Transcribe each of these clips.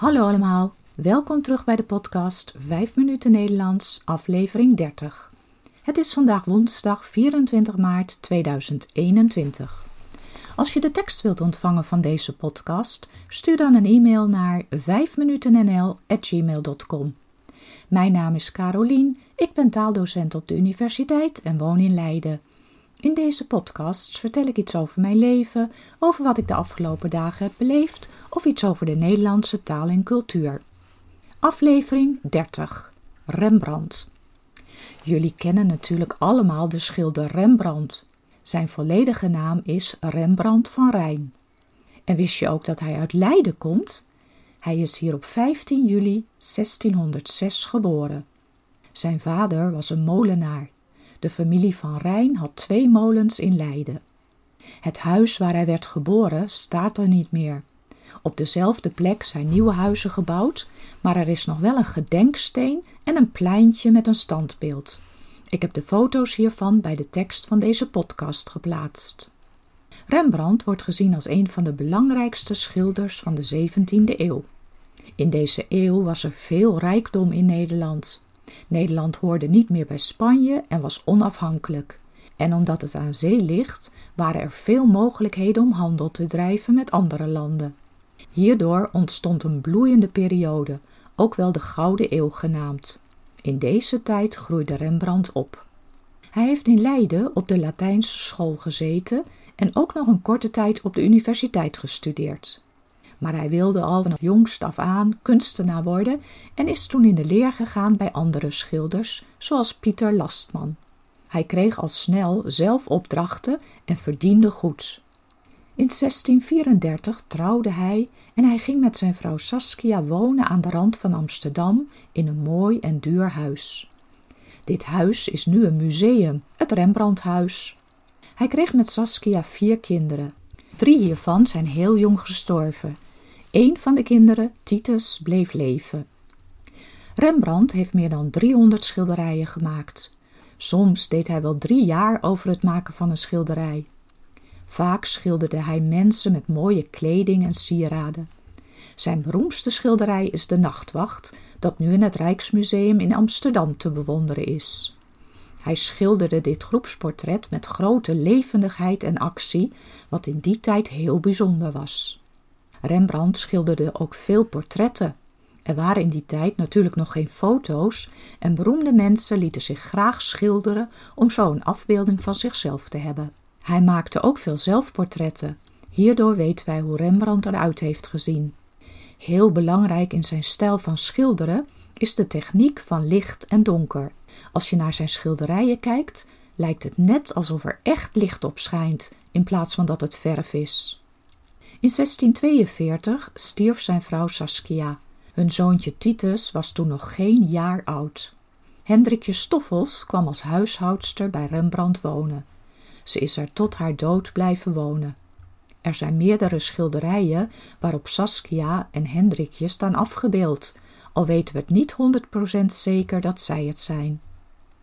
Hallo allemaal, welkom terug bij de podcast 5 minuten Nederlands, aflevering 30. Het is vandaag woensdag 24 maart 2021. Als je de tekst wilt ontvangen van deze podcast, stuur dan een e-mail naar 5minutennl@gmail.com. Mijn naam is Carolien, ik ben taaldocent op de universiteit en woon in Leiden. In deze podcast vertel ik iets over mijn leven, over wat ik de afgelopen dagen heb beleefd of iets over de Nederlandse taal en cultuur. Aflevering 30 Rembrandt. Jullie kennen natuurlijk allemaal de schilder Rembrandt. Zijn volledige naam is Rembrandt van Rijn. En wist je ook dat hij uit Leiden komt? Hij is hier op 15 juli 1606 geboren. Zijn vader was een molenaar. De familie van Rijn had twee molens in Leiden. Het huis waar hij werd geboren staat er niet meer. Op dezelfde plek zijn nieuwe huizen gebouwd, maar er is nog wel een gedenksteen en een pleintje met een standbeeld. Ik heb de foto's hiervan bij de tekst van deze podcast geplaatst. Rembrandt wordt gezien als een van de belangrijkste schilders van de 17e eeuw. In deze eeuw was er veel rijkdom in Nederland. Nederland hoorde niet meer bij Spanje en was onafhankelijk. En omdat het aan zee ligt, waren er veel mogelijkheden om handel te drijven met andere landen. Hierdoor ontstond een bloeiende periode, ook wel de Gouden Eeuw genaamd. In deze tijd groeide Rembrandt op. Hij heeft in Leiden op de Latijnse school gezeten en ook nog een korte tijd op de universiteit gestudeerd. Maar hij wilde al vanaf jongst af aan kunstenaar worden en is toen in de leer gegaan bij andere schilders, zoals Pieter Lastman. Hij kreeg al snel zelf opdrachten en verdiende goed. In 1634 trouwde hij en hij ging met zijn vrouw Saskia wonen aan de rand van Amsterdam in een mooi en duur huis. Dit huis is nu een museum, het Rembrandthuis. Hij kreeg met Saskia vier kinderen. Drie hiervan zijn heel jong gestorven. Eén van de kinderen, Titus, bleef leven. Rembrandt heeft meer dan 300 schilderijen gemaakt. Soms deed hij wel drie jaar over het maken van een schilderij. Vaak schilderde hij mensen met mooie kleding en sieraden. Zijn beroemdste schilderij is De Nachtwacht, dat nu in het Rijksmuseum in Amsterdam te bewonderen is. Hij schilderde dit groepsportret met grote levendigheid en actie, wat in die tijd heel bijzonder was. Rembrandt schilderde ook veel portretten. Er waren in die tijd natuurlijk nog geen foto's en beroemde mensen lieten zich graag schilderen om zo een afbeelding van zichzelf te hebben. Hij maakte ook veel zelfportretten. Hierdoor weten wij hoe Rembrandt eruit heeft gezien. Heel belangrijk in zijn stijl van schilderen is de techniek van licht en donker. Als je naar zijn schilderijen kijkt, lijkt het net alsof er echt licht op schijnt, in plaats van dat het verf is. In 1642 stierf zijn vrouw Saskia. Hun zoontje Titus was toen nog geen jaar oud. Hendrikje Stoffels kwam als huishoudster bij Rembrandt wonen. Ze is er tot haar dood blijven wonen. Er zijn meerdere schilderijen waarop Saskia en Hendrikje staan afgebeeld, al weten we het niet 100% zeker dat zij het zijn.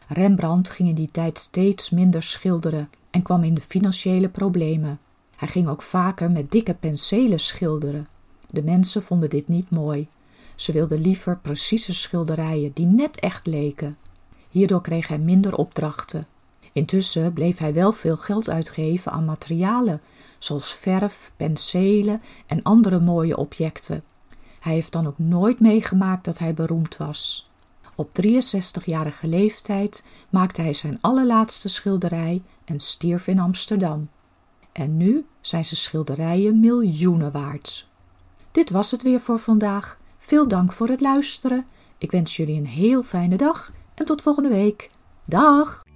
Rembrandt ging in die tijd steeds minder schilderen en kwam in de financiële problemen. Hij ging ook vaker met dikke penselen schilderen. De mensen vonden dit niet mooi. Ze wilden liever precieze schilderijen die net echt leken. Hierdoor kreeg hij minder opdrachten. Intussen bleef hij wel veel geld uitgeven aan materialen, zoals verf, penselen en andere mooie objecten. Hij heeft dan ook nooit meegemaakt dat hij beroemd was. Op 63-jarige leeftijd maakte hij zijn allerlaatste schilderij en stierf in Amsterdam. En nu zijn zijn schilderijen miljoenen waard. Dit was het weer voor vandaag. Veel dank voor het luisteren. Ik wens jullie een heel fijne dag en tot volgende week. Dag!